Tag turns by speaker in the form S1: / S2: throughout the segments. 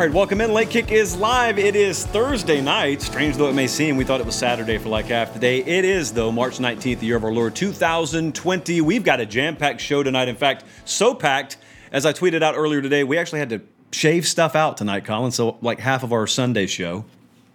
S1: All right, welcome in. Late Kick is live. It is Thursday night. Strange though it may seem, we thought it was Saturday for like half the day. It is, though, March 19th, the year of our Lord 2020. We've got a jam packed show tonight. In fact, so packed, as I tweeted out earlier today, we actually had to shave stuff out tonight, Colin. So, like half of our Sunday show,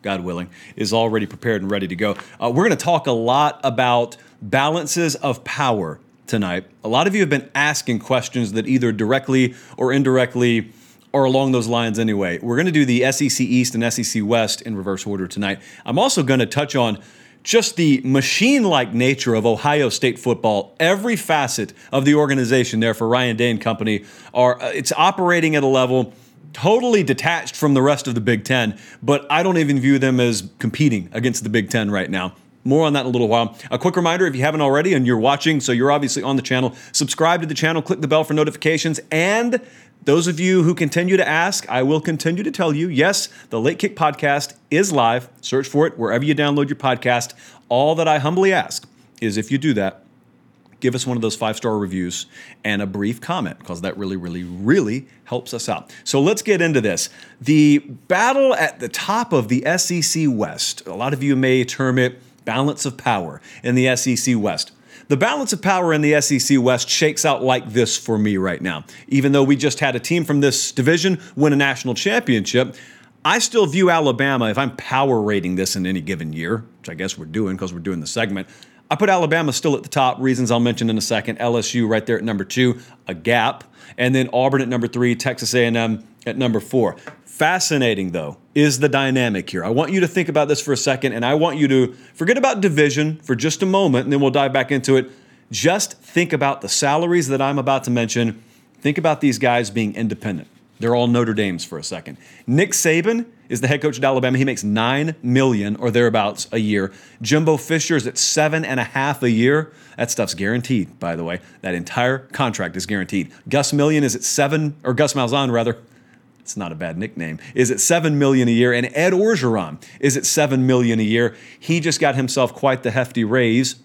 S1: God willing, is already prepared and ready to go. Uh, we're going to talk a lot about balances of power tonight. A lot of you have been asking questions that either directly or indirectly or along those lines anyway. We're going to do the SEC East and SEC West in reverse order tonight. I'm also going to touch on just the machine like nature of Ohio State football. Every facet of the organization there for Ryan Day and company are uh, it's operating at a level totally detached from the rest of the Big Ten, but I don't even view them as competing against the Big Ten right now. More on that in a little while. A quick reminder if you haven't already and you're watching, so you're obviously on the channel, subscribe to the channel, click the bell for notifications, and those of you who continue to ask, I will continue to tell you yes, the Late Kick podcast is live. Search for it wherever you download your podcast. All that I humbly ask is if you do that, give us one of those five star reviews and a brief comment because that really, really, really helps us out. So let's get into this. The battle at the top of the SEC West, a lot of you may term it balance of power in the SEC West. The balance of power in the SEC West shakes out like this for me right now. Even though we just had a team from this division win a national championship, I still view Alabama, if I'm power rating this in any given year, which I guess we're doing because we're doing the segment, I put Alabama still at the top. Reasons I'll mention in a second. LSU right there at number two, a gap, and then Auburn at number three, Texas A&M at number four. Fascinating, though, is the dynamic here. I want you to think about this for a second, and I want you to forget about division for just a moment, and then we'll dive back into it. Just think about the salaries that I'm about to mention. Think about these guys being independent. They're all Notre Dame's for a second. Nick Saban is the head coach at Alabama. He makes nine million or thereabouts a year. Jimbo Fisher is at seven and a half a year. That stuff's guaranteed, by the way. That entire contract is guaranteed. Gus Million is at seven, or Gus Malzahn rather, it's not a bad nickname, is at 7 million a year and Ed Orgeron is at 7 million a year. He just got himself quite the hefty raise.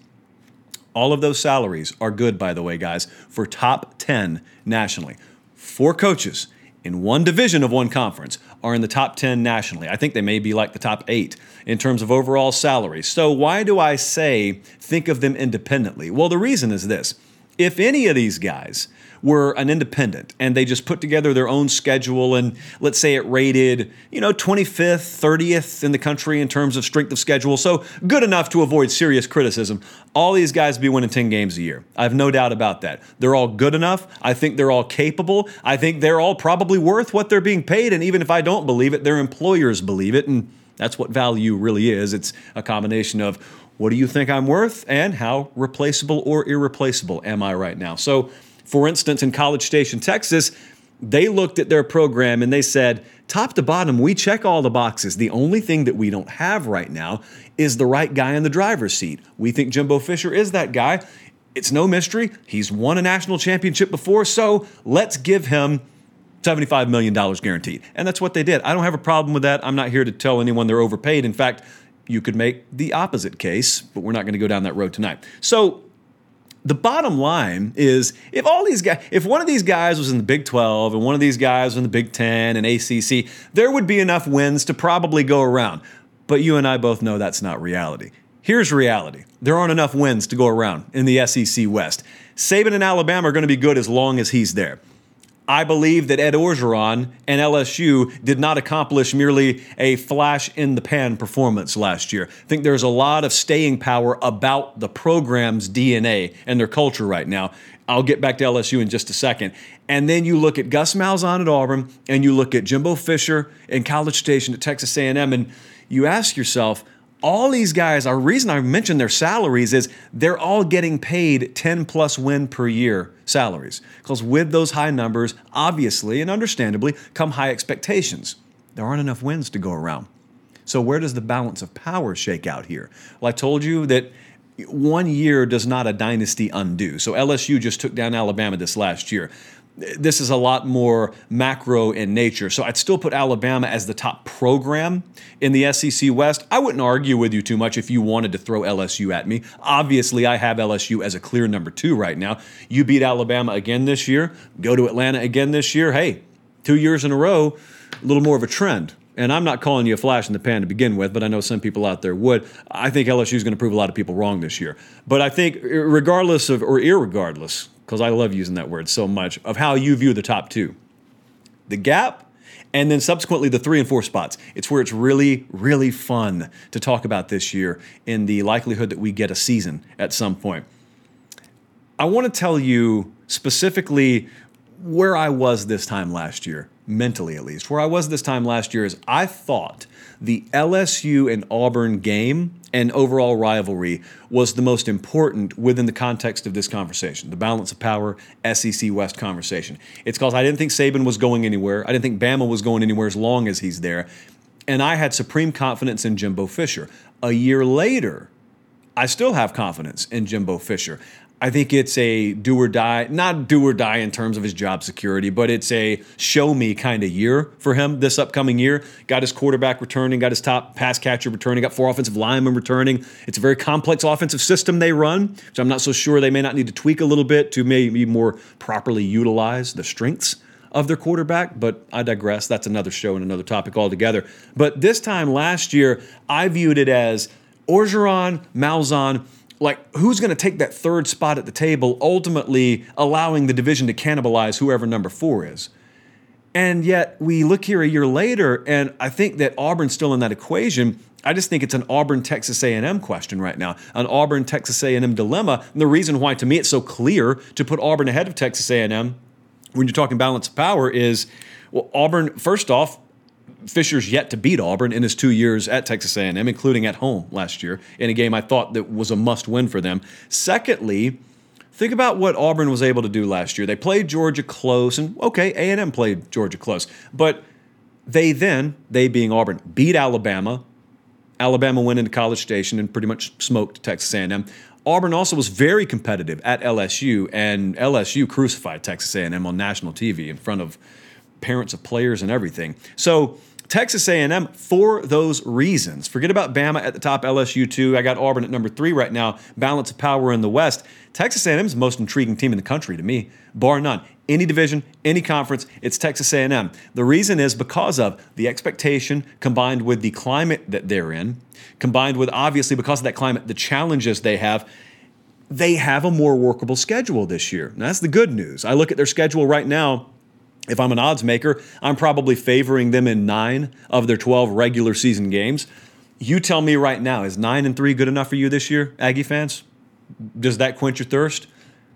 S1: All of those salaries are good by the way guys for top 10 nationally. Four coaches in one division of one conference are in the top 10 nationally. I think they may be like the top 8 in terms of overall salaries. So why do I say think of them independently? Well, the reason is this. If any of these guys were an independent and they just put together their own schedule and let's say it rated, you know, 25th, 30th in the country in terms of strength of schedule. So good enough to avoid serious criticism. All these guys be winning 10 games a year. I have no doubt about that. They're all good enough. I think they're all capable. I think they're all probably worth what they're being paid. And even if I don't believe it, their employers believe it. And that's what value really is. It's a combination of what do you think I'm worth and how replaceable or irreplaceable am I right now? So for instance, in College Station, Texas, they looked at their program and they said, top to bottom, we check all the boxes. The only thing that we don't have right now is the right guy in the driver's seat. We think Jimbo Fisher is that guy. It's no mystery. He's won a national championship before, so let's give him $75 million guaranteed. And that's what they did. I don't have a problem with that. I'm not here to tell anyone they're overpaid. In fact, you could make the opposite case, but we're not going to go down that road tonight. So the bottom line is if all these guys, if one of these guys was in the Big 12 and one of these guys was in the Big 10 and ACC, there would be enough wins to probably go around. But you and I both know that's not reality. Here's reality there aren't enough wins to go around in the SEC West. Saban and Alabama are going to be good as long as he's there. I believe that Ed Orgeron and LSU did not accomplish merely a flash in the pan performance last year. I think there's a lot of staying power about the program's DNA and their culture right now. I'll get back to LSU in just a second. And then you look at Gus Malzahn at Auburn, and you look at Jimbo Fisher in College Station at Texas A&M, and you ask yourself, all these guys, our reason I mentioned their salaries is they're all getting paid 10 plus win per year salaries. Because with those high numbers, obviously and understandably, come high expectations. There aren't enough wins to go around. So, where does the balance of power shake out here? Well, I told you that one year does not a dynasty undo. So LSU just took down Alabama this last year. This is a lot more macro in nature. So I'd still put Alabama as the top program in the SEC West. I wouldn't argue with you too much if you wanted to throw LSU at me. Obviously, I have LSU as a clear number two right now. You beat Alabama again this year, go to Atlanta again this year. Hey, two years in a row, a little more of a trend. And I'm not calling you a flash in the pan to begin with, but I know some people out there would. I think LSU is going to prove a lot of people wrong this year. But I think, regardless of, or irregardless, because I love using that word so much, of how you view the top two, the gap and then subsequently the three and four spots. It's where it's really, really fun to talk about this year in the likelihood that we get a season at some point. I want to tell you specifically where I was this time last year mentally at least, where I was this time last year is I thought the LSU and Auburn game and overall rivalry was the most important within the context of this conversation, the balance of power SEC West conversation. It's because I didn't think Saban was going anywhere. I didn't think Bama was going anywhere as long as he's there. And I had supreme confidence in Jimbo Fisher. A year later, I still have confidence in Jimbo Fisher. I think it's a do or die, not do or die in terms of his job security, but it's a show me kind of year for him this upcoming year. Got his quarterback returning, got his top pass catcher returning, got four offensive linemen returning. It's a very complex offensive system they run, so I'm not so sure they may not need to tweak a little bit to maybe more properly utilize the strengths of their quarterback, but I digress. That's another show and another topic altogether. But this time last year, I viewed it as Orgeron, Malzahn, like who's going to take that third spot at the table, ultimately allowing the division to cannibalize whoever number four is. And yet we look here a year later, and I think that Auburn's still in that equation. I just think it's an Auburn Texas A&M question right now, an Auburn Texas A&M dilemma. And the reason why, to me, it's so clear to put Auburn ahead of Texas A&M when you're talking balance of power is, well, Auburn. First off, Fisher's yet to beat Auburn in his two years at Texas A&M, including at home last year in a game I thought that was a must-win for them. Secondly, think about what Auburn was able to do last year. They played Georgia close, and okay, A&M played Georgia close, but they then, they being Auburn, beat Alabama. Alabama went into College Station and pretty much smoked Texas A&M. Auburn also was very competitive at LSU, and LSU crucified Texas A&M on national TV in front of parents of players and everything. So Texas A&M for those reasons. Forget about Bama at the top, LSU two. I got Auburn at number three right now. Balance of power in the West. Texas A&M is the most intriguing team in the country to me, bar none. Any division, any conference, it's Texas A&M. The reason is because of the expectation combined with the climate that they're in, combined with obviously because of that climate, the challenges they have. They have a more workable schedule this year. That's the good news. I look at their schedule right now if I'm an odds maker, I'm probably favoring them in nine of their 12 regular season games. You tell me right now, is nine and three good enough for you this year, Aggie fans? Does that quench your thirst?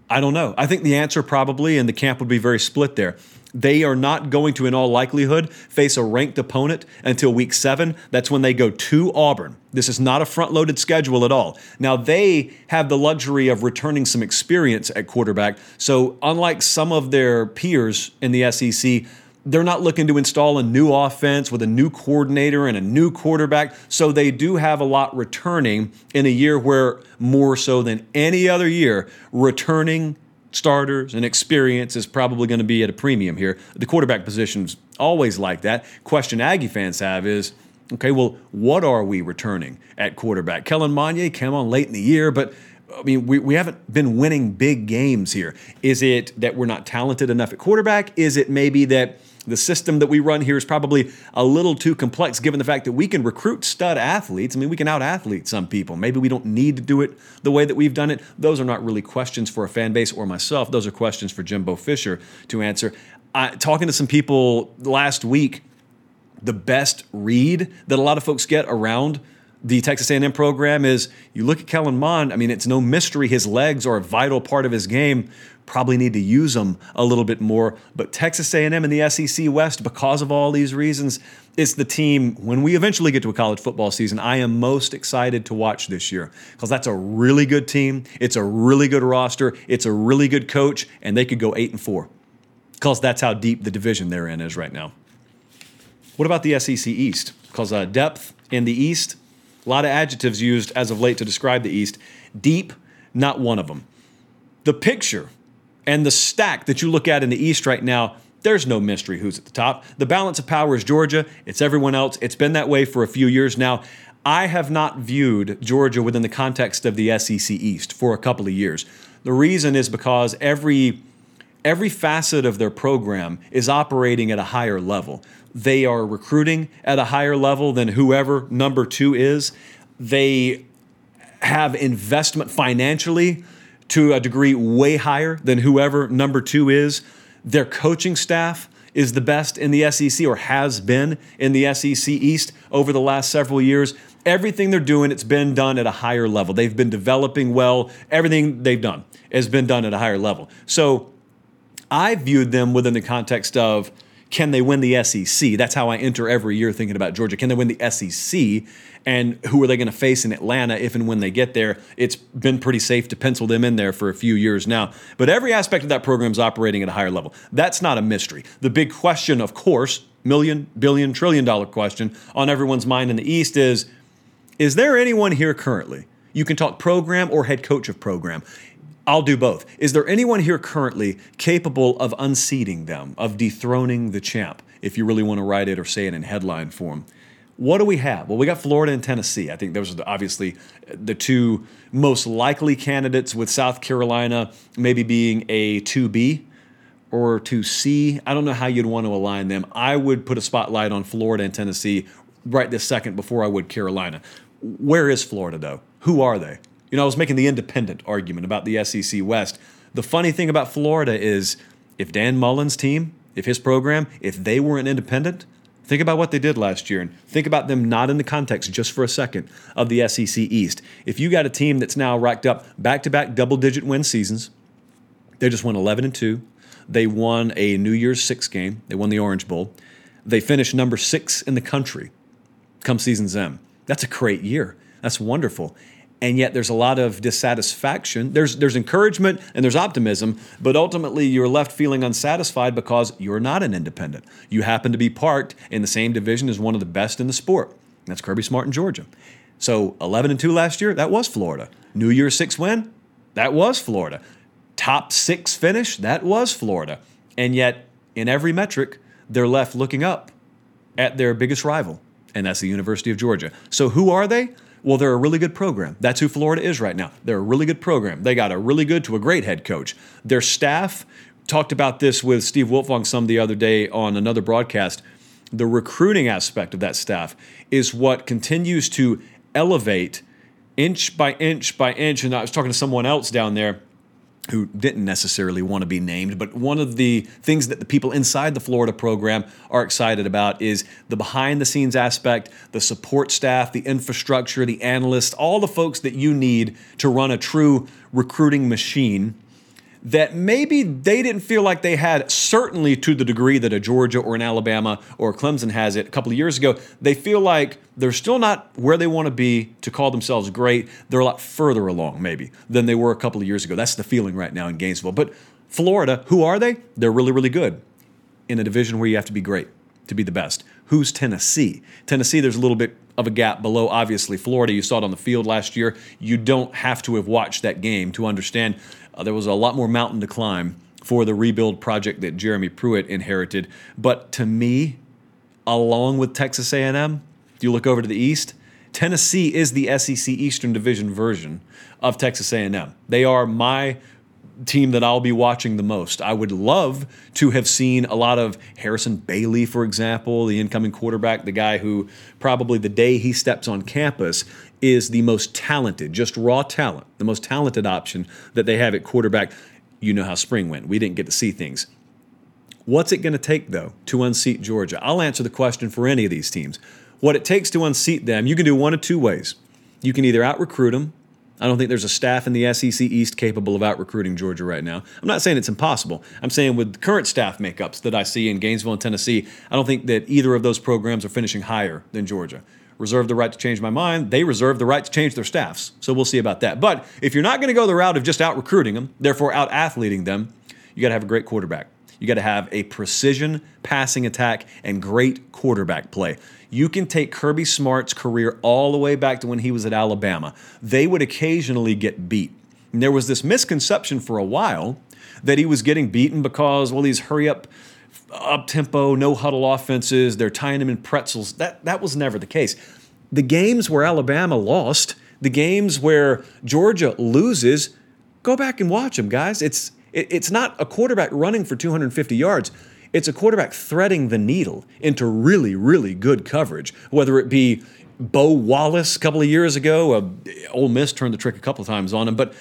S1: I don't know. I think the answer probably, and the camp would be very split there. They are not going to, in all likelihood, face a ranked opponent until week seven. That's when they go to Auburn. This is not a front loaded schedule at all. Now, they have the luxury of returning some experience at quarterback. So, unlike some of their peers in the SEC, they're not looking to install a new offense with a new coordinator and a new quarterback. So they do have a lot returning in a year where, more so than any other year, returning starters and experience is probably going to be at a premium here. The quarterback position's always like that. Question Aggie fans have is, okay, well, what are we returning at quarterback? Kellen Mond came on late in the year, but I mean, we, we haven't been winning big games here. Is it that we're not talented enough at quarterback? Is it maybe that the system that we run here is probably a little too complex given the fact that we can recruit stud athletes. I mean, we can out athlete some people. Maybe we don't need to do it the way that we've done it. Those are not really questions for a fan base or myself. Those are questions for Jimbo Fisher to answer. I, talking to some people last week, the best read that a lot of folks get around the Texas A&M program is you look at Kellen Mond. I mean, it's no mystery his legs are a vital part of his game probably need to use them a little bit more. But Texas A&M and the SEC West, because of all these reasons, it's the team when we eventually get to a college football season. I am most excited to watch this year because that's a really good team. It's a really good roster. It's a really good coach, and they could go eight and four because that's how deep the division they're in is right now. What about the SEC East? Because uh, depth in the East A lot of adjectives used as of late to describe the East. Deep, not one of them. The picture and the stack that you look at in the East right now, there's no mystery who's at the top. The balance of power is Georgia, it's everyone else. It's been that way for a few years now. I have not viewed Georgia within the context of the SEC East for a couple of years. The reason is because every every facet of their program is operating at a higher level. They are recruiting at a higher level than whoever number 2 is. They have investment financially to a degree way higher than whoever number 2 is. Their coaching staff is the best in the SEC or has been in the SEC East over the last several years. Everything they're doing, it's been done at a higher level. They've been developing well. Everything they've done has been done at a higher level. So I viewed them within the context of can they win the SEC? That's how I enter every year thinking about Georgia. Can they win the SEC? And who are they going to face in Atlanta if and when they get there? It's been pretty safe to pencil them in there for a few years now. But every aspect of that program is operating at a higher level. That's not a mystery. The big question, of course, million, billion, trillion dollar question on everyone's mind in the East is is there anyone here currently? You can talk program or head coach of program. I'll do both. Is there anyone here currently capable of unseating them, of dethroning the champ, if you really want to write it or say it in headline form? What do we have? Well, we got Florida and Tennessee. I think those are obviously the two most likely candidates, with South Carolina maybe being a 2B or 2C. I don't know how you'd want to align them. I would put a spotlight on Florida and Tennessee right this second before I would Carolina. Where is Florida, though? Who are they? You know, I was making the independent argument about the SEC West. The funny thing about Florida is if Dan Mullen's team, if his program, if they were an independent, think about what they did last year and think about them not in the context just for a second of the SEC East. If you got a team that's now racked up back-to-back double-digit win seasons, they just won 11 and 2. They won a New Year's 6 game. They won the Orange Bowl. They finished number 6 in the country come season's end. That's a great year. That's wonderful. And yet there's a lot of dissatisfaction. There's there's encouragement and there's optimism, but ultimately you're left feeling unsatisfied because you're not an independent. You happen to be parked in the same division as one of the best in the sport. That's Kirby Smart in Georgia. So 11 and 2 last year, that was Florida. New Year's 6 win, that was Florida. Top 6 finish, that was Florida. And yet in every metric, they're left looking up at their biggest rival and that's the University of Georgia. So who are they? Well, they're a really good program. That's who Florida is right now. They're a really good program. They got a really good to a great head coach. Their staff talked about this with Steve Wiltfong some the other day on another broadcast. The recruiting aspect of that staff is what continues to elevate inch by inch by inch. And I was talking to someone else down there who didn't necessarily want to be named, but one of the things that the people inside the Florida program are excited about is the behind the scenes aspect, the support staff, the infrastructure, the analysts, all the folks that you need to run a true recruiting machine that maybe they didn't feel like they had, certainly to the degree that a Georgia or an Alabama or Clemson has it a couple of years ago. They feel like they're still not where they want to be to call themselves great. They're a lot further along, maybe, than they were a couple of years ago. That's the feeling right now in Gainesville. But Florida, who are they? They're really, really good in a division where you have to be great to be the best. Who's Tennessee? Tennessee, there's a little bit of a gap below, obviously. Florida, you saw it on the field last year. You don't have to have watched that game to understand uh, there was a lot more mountain to climb for the rebuild project that Jeremy Pruitt inherited. But to me, along with Texas A&M, if you look over to the east, Tennessee is the SEC Eastern Division version of Texas A&M. They are my team that I'll be watching the most. I would love to have seen a lot of Harrison Bailey, for example, the incoming quarterback, the guy who probably the day he steps on campus is the most talented, just raw talent, the most talented option that they have at quarterback. You know how spring went. We didn't get to see things. What's it going to take, though, to unseat Georgia? I'll answer the question for any of these teams. What it takes to unseat them, you can do one of two ways. You can either out recruit them. I don't think there's a staff in the SEC East capable of out recruiting Georgia right now. I'm not saying it's impossible. I'm saying with current staff makeups that I see in Gainesville and Tennessee, I don't think that either of those programs are finishing higher than Georgia reserve the right to change my mind. They reserve the right to change their staffs. So we'll see about that. But if you're not going to go the route of just out recruiting them, therefore out athleting them, you got to have a great quarterback. You got to have a precision passing attack and great quarterback play. You can take Kirby Smart's career all the way back to when he was at Alabama. They would occasionally get beat. And there was this misconception for a while that he was getting beaten because, well, these hurry up, up tempo, no huddle offenses, they're tying him in pretzels. That, that was never the case. The games where Alabama lost, the games where Georgia loses, go back and watch them, guys. It's, it, it's not a quarterback running for 250 yards. It's a quarterback threading the needle into really, really good coverage, whether it be Bo Wallace a couple of years ago, uh, Ole Miss turned the trick a couple of times on him, but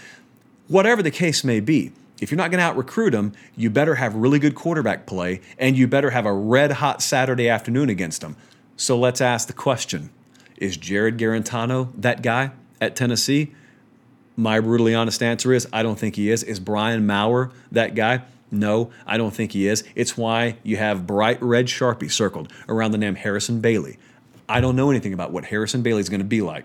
S1: whatever the case may be, if you're not going to out recruit them, you better have really good quarterback play and you better have a red hot Saturday afternoon against them. So let's ask the question Is Jarrett Guarantano that guy at Tennessee? My brutally honest answer is I don't think he is. Is Brian Maurer that guy? No, I don't think he is. It's why you have bright red Sharpie circled around the name Harrison Bailey. I don't know anything about what Harrison Bailey is going to be like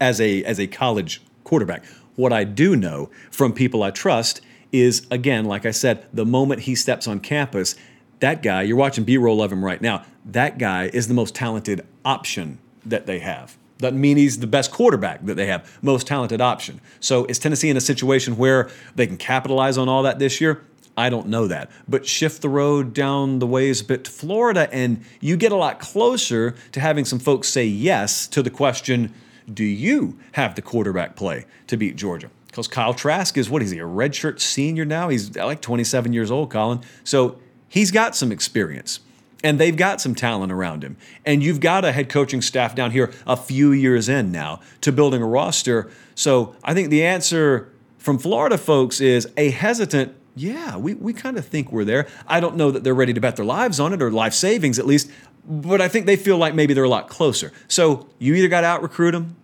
S1: as a as a college quarterback. What I do know from people I trust is, again, like I said, the moment he steps on campus, that guy, you're watching B roll of him right now, that guy is the most talented option that they have. Doesn't mean he's the best quarterback that they have, most talented option. So is Tennessee in a situation where they can capitalize on all that this year? I don't know that. But shift the road down the ways a bit to Florida, and you get a lot closer to having some folks say yes to the question do you have the quarterback play to beat Georgia? Because Kyle Trask is what is he, a redshirt senior now? He's uh, like 27 years old, Colin. So he's got some experience and they've got some talent around him. And you've got a head coaching staff down here a few years in now to building a roster. So I think the answer from Florida folks is a hesitant, yeah, we, we kind of think we're there. I don't know that they're ready to bet their lives on it or life savings at least, but I think they feel like maybe they're a lot closer. So you either got to out recruit them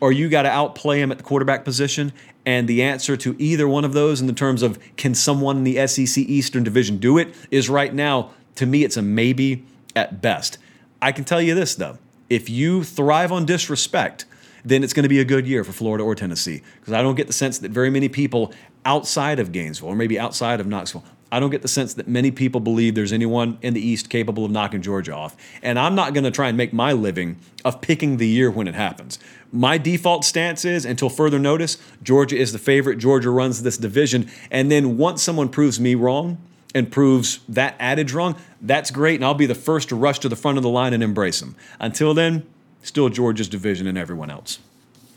S1: or you got to outplay them at the quarterback position. And the answer to either one of those, in the terms of can someone in the SEC Eastern Division do it, is right now, to me, it's a maybe at best. I can tell you this, though if you thrive on disrespect, then it's going to be a good year for Florida or Tennessee. Because I don't get the sense that very many people outside of Gainesville or maybe outside of Knoxville I don't get the sense that many people believe there's anyone in the East capable of knocking Georgia off. And I'm not going to try and make my living of picking the year when it happens. My default stance is until further notice, Georgia is the favorite. Georgia runs this division. And then once someone proves me wrong and proves that adage wrong, that's great. And I'll be the first to rush to the front of the line and embrace them. Until then, still Georgia's division and everyone else.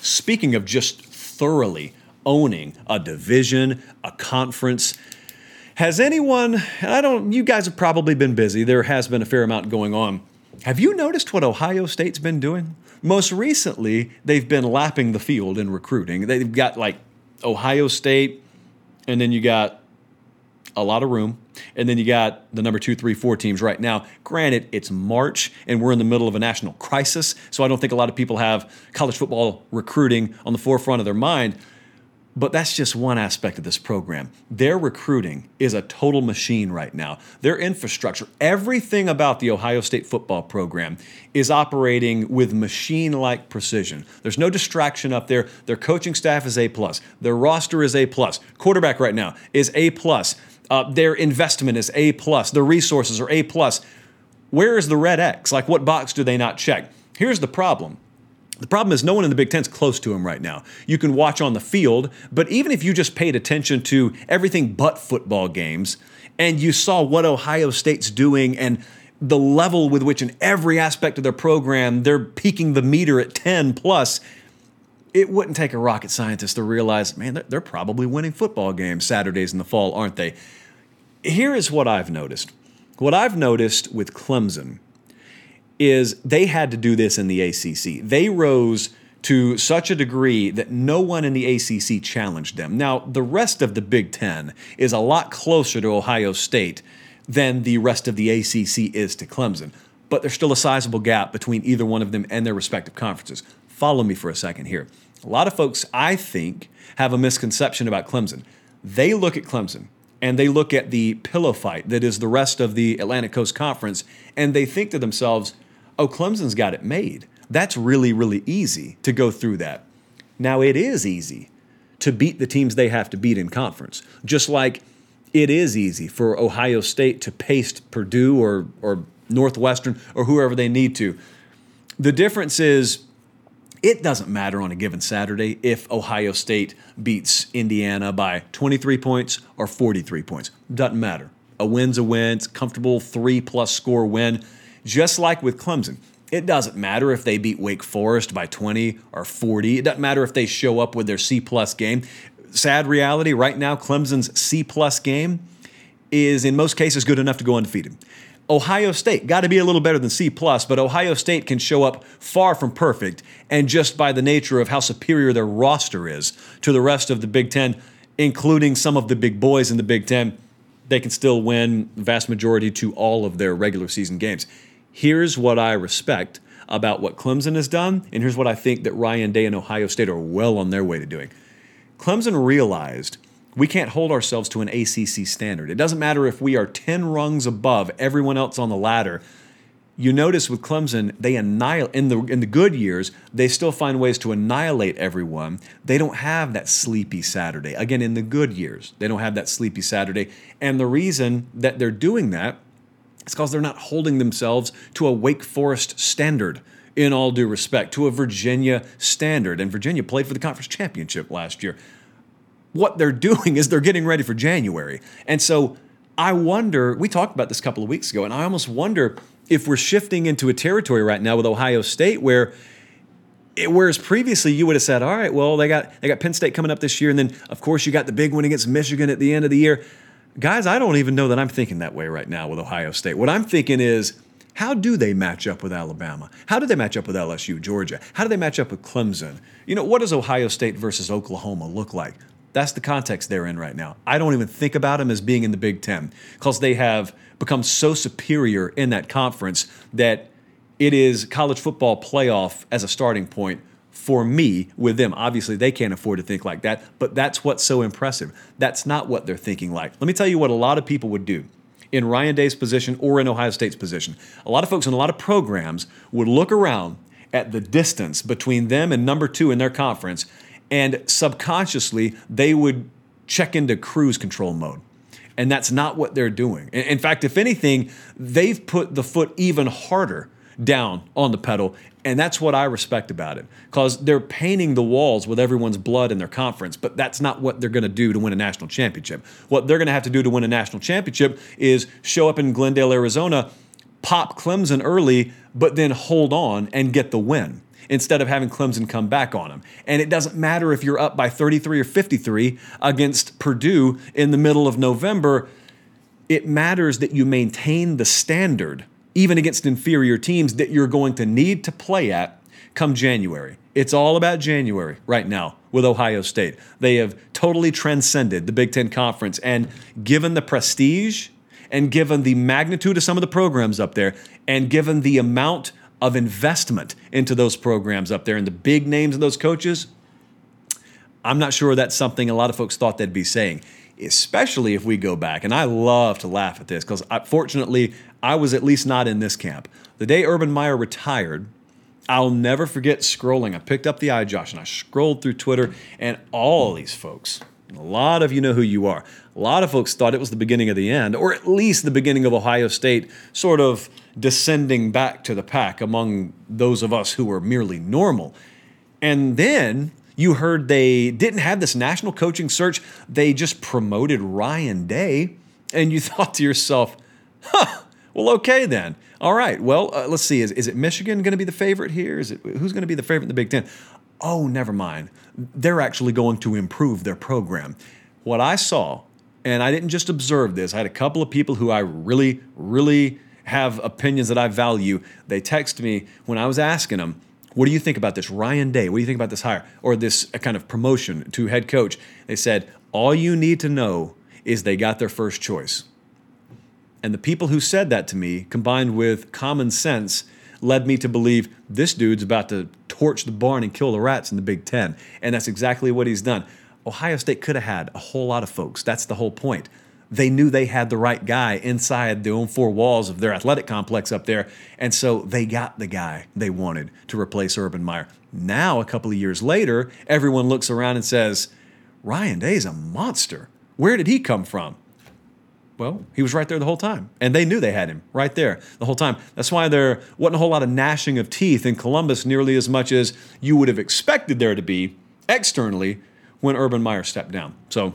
S1: Speaking of just thoroughly owning a division, a conference, has anyone, I don't, you guys have probably been busy, there has been a fair amount going on. Have you noticed what Ohio State's been doing? Most recently, they've been lapping the field in recruiting. They've got like Ohio State, and then you got a lot of room. And then you got the number two, three, four teams right now. Granted, it's March and we're in the middle of a national crisis. So I don't think a lot of people have college football recruiting on the forefront of their mind. But that's just one aspect of this program. Their recruiting is a total machine right now. Their infrastructure, everything about the Ohio State football program is operating with machine-like precision. There's no distraction up there. Their coaching staff is A+. plus. Their roster is A+. plus. Quarterback right now is A+. plus. Uh, their investment is A plus. their resources are A plus. Where is the red X? Like, what box do they not check? Here's the problem. The problem is no one in the Big Ten's close to him right now. You can watch on the field, but even if you just paid attention to everything but football games and you saw what Ohio State's doing and the level with which in every aspect of their program they're peaking the meter at 10 plus, it wouldn't take a rocket scientist to realize, man, they're probably winning football games Saturdays in the fall, aren't they? Here is what I've noticed. What I've noticed with Clemson is they had to do this in the ACC. They rose to such a degree that no one in the ACC challenged them. Now, the rest of the Big Ten is a lot closer to Ohio State than the rest of the ACC is to Clemson, but there's still a sizable gap between either one of them and their respective conferences. Follow me for a second here. A lot of folks, I think, have a misconception about Clemson. They look at Clemson and they look at the pillow fight that is the rest of the Atlantic Coast Conference, and they think to themselves, oh, Clemson's got it made. That's really, really easy to go through that. Now, it is easy to beat the teams they have to beat in conference, just like it is easy for Ohio State to paste Purdue or, or Northwestern or whoever they need to. The difference is it doesn't matter on a given Saturday if Ohio State beats Indiana by 23 points or 43 points. Doesn't matter. A win's a win. It's a comfortable three plus score win. Just like with Clemson, it doesn't matter if they beat Wake Forest by 20 or 40. It doesn't matter if they show up with their C plus game. Sad reality right now, Clemson's C plus game is in most cases good enough to go undefeated. Ohio State got to be a little better than C plus, but Ohio State can show up far from perfect, and just by the nature of how superior their roster is to the rest of the Big Ten, including some of the big boys in the Big Ten, they can still win the vast majority to all of their regular season games. Here's what I respect about what Clemson has done, and here's what I think that Ryan Day and Ohio State are well on their way to doing. Clemson realized we can't hold ourselves to an ACC standard. It doesn't matter if we are 10 rungs above everyone else on the ladder. You notice with Clemson, they annihilate in the in the good years, they still find ways to annihilate everyone. They don't have that sleepy Saturday. Again, in the good years, they don't have that sleepy Saturday. And the reason that they're doing that is because they're not holding themselves to a Wake Forest standard in all due respect, to a Virginia standard. And Virginia played for the conference championship last year what they're doing is they're getting ready for January. And so I wonder, we talked about this a couple of weeks ago, and I almost wonder if we're shifting into a territory right now with Ohio State where it, whereas previously you would have said, all right, well, they got they got Penn State coming up this year, and then of course you got the big one against Michigan at the end of the year. Guys, I don't even know that I'm thinking that way right now with Ohio State. What I'm thinking is, how do they match up with Alabama? How do they match up with LSU, Georgia? How do they match up with Clemson? You know, what does Ohio State versus Oklahoma look like? That's the context they're in right now. I don't even think about them as being in the Big Ten because they have become so superior in that conference that it is college football playoff as a starting point for me with them. Obviously, they can't afford to think like that, but that's what's so impressive. That's not what they're thinking like. Let me tell you what a lot of people would do in Ryan Day's position or in Ohio State's position. A lot of folks in a lot of programs would look around at the distance between them and number two in their conference and subconsciously they would check into cruise control mode. And that's not what they're doing. In fact, if anything, they've put the foot even harder down on the pedal. And that's what I respect about it because they're painting the walls with everyone's blood in their conference, but that's not what they're going to do to win a national championship. What they're going to have to do to win a national championship is show up in Glendale, Arizona, pop Clemson early, but then hold on and get the win instead of having Clemson come back on them. And it doesn't matter if you're up by 33 or 53 against Purdue in the middle of November. It matters that you maintain the standard, even against inferior teams, that you're going to need to play at come January. It's all about January right now with Ohio State. They have totally transcended the Big Ten Conference and given the prestige and given the magnitude of some of the programs up there and given the amount of investment into those programs up there and the big names of those coaches, I'm not sure that's something a lot of folks thought they'd be saying, especially if we go back. And I love to laugh at this because fortunately, I was at least not in this camp. The day Urban Meyer retired, I'll never forget scrolling. I picked up the iJosh and I scrolled through Twitter, and all these folks, a lot of you know who you are. A lot of folks thought it was the beginning of the end, or at least the beginning of Ohio State sort of descending back to the pack among those of us who were merely normal. And then you heard they didn't have this national coaching search, they just promoted Ryan Day. And you thought to yourself, huh, well, okay then. All right, well, uh, let's see. Is, is it Michigan going to be the favorite here? Is it who's going to be the favorite in the Big Ten? Oh, never mind. They're actually going to improve their program. What I saw, and I didn't just observe this, I had a couple of people who I really, really have opinions that I value. They text me when I was asking them, What do you think about this? Ryan Day, what do you think about this hire or this uh, kind of promotion to head coach? They said, all you need to know is they got their first choice. And the people who said that to me, combined with common sense, led me to believe this dude's about to torch the barn and kill the rats in the Big Ten. And that's exactly what he's done. Ohio State could have had a whole lot of folks. That's the whole point. They knew they had the right guy inside their own four walls of their athletic complex up there. And so they got the guy they wanted to replace Urban Meyer. Now, a couple of years later, everyone looks around and says, Ryan Day's a monster. Where did he come from? Well, he was right there the whole time. And they knew they had him right there the whole time. That's why there wasn't a whole lot of gnashing of teeth in Columbus nearly as much as you would have expected there to be externally when Urban Meyer stepped down. So,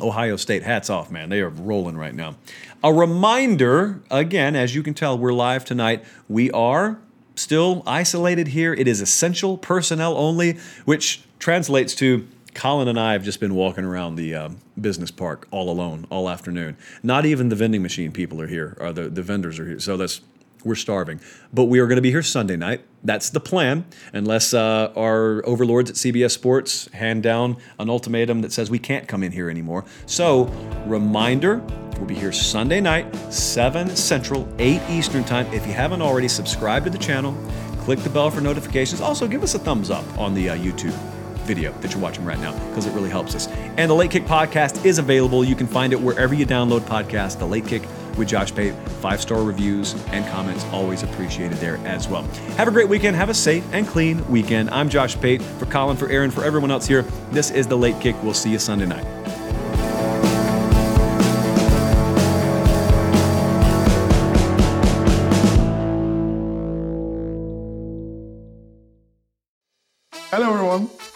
S1: Ohio State, hats off, man. They are rolling right now. A reminder again, as you can tell, we're live tonight. We are still isolated here. It is essential personnel only, which translates to Colin and I have just been walking around the uh, business park all alone all afternoon. Not even the vending machine people are here, or the, the vendors are here. So that's we're starving. But we are going to be here Sunday night. That's the plan, unless uh, our overlords at CBS Sports hand down an ultimatum that says we can't come in here anymore. So, reminder we'll be here Sunday night, 7 Central, 8 Eastern Time. If you haven't already, subscribe to the channel, click the bell for notifications. Also, give us a thumbs up on the uh, YouTube video that you're watching right now because it really helps us. And the Late Kick podcast is available. You can find it wherever you download podcasts. The Late Kick with Josh Pate. Five star reviews and comments always appreciated there as well. Have a great weekend. Have a safe and clean weekend. I'm Josh Pate for Colin, for Aaron, for everyone else here. This is the Late Kick. We'll see you Sunday night.